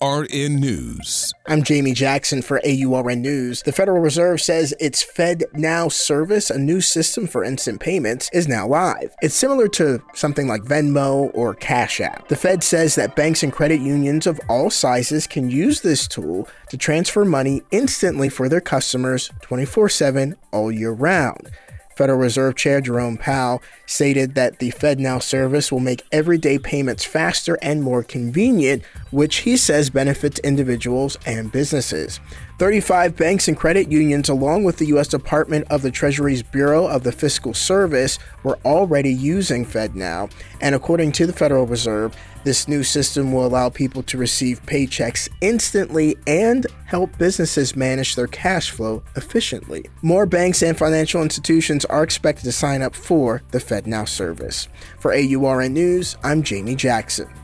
AURN News. I'm Jamie Jackson for AURN News. The Federal Reserve says its FedNow service, a new system for instant payments, is now live. It's similar to something like Venmo or Cash App. The Fed says that banks and credit unions of all sizes can use this tool to transfer money instantly for their customers 24 7 all year round. Federal Reserve Chair Jerome Powell stated that the FedNow service will make everyday payments faster and more convenient, which he says benefits individuals and businesses. 35 banks and credit unions, along with the U.S. Department of the Treasury's Bureau of the Fiscal Service, were already using FedNow. And according to the Federal Reserve, this new system will allow people to receive paychecks instantly and help businesses manage their cash flow efficiently. More banks and financial institutions are expected to sign up for the FedNow service. For AURN News, I'm Jamie Jackson.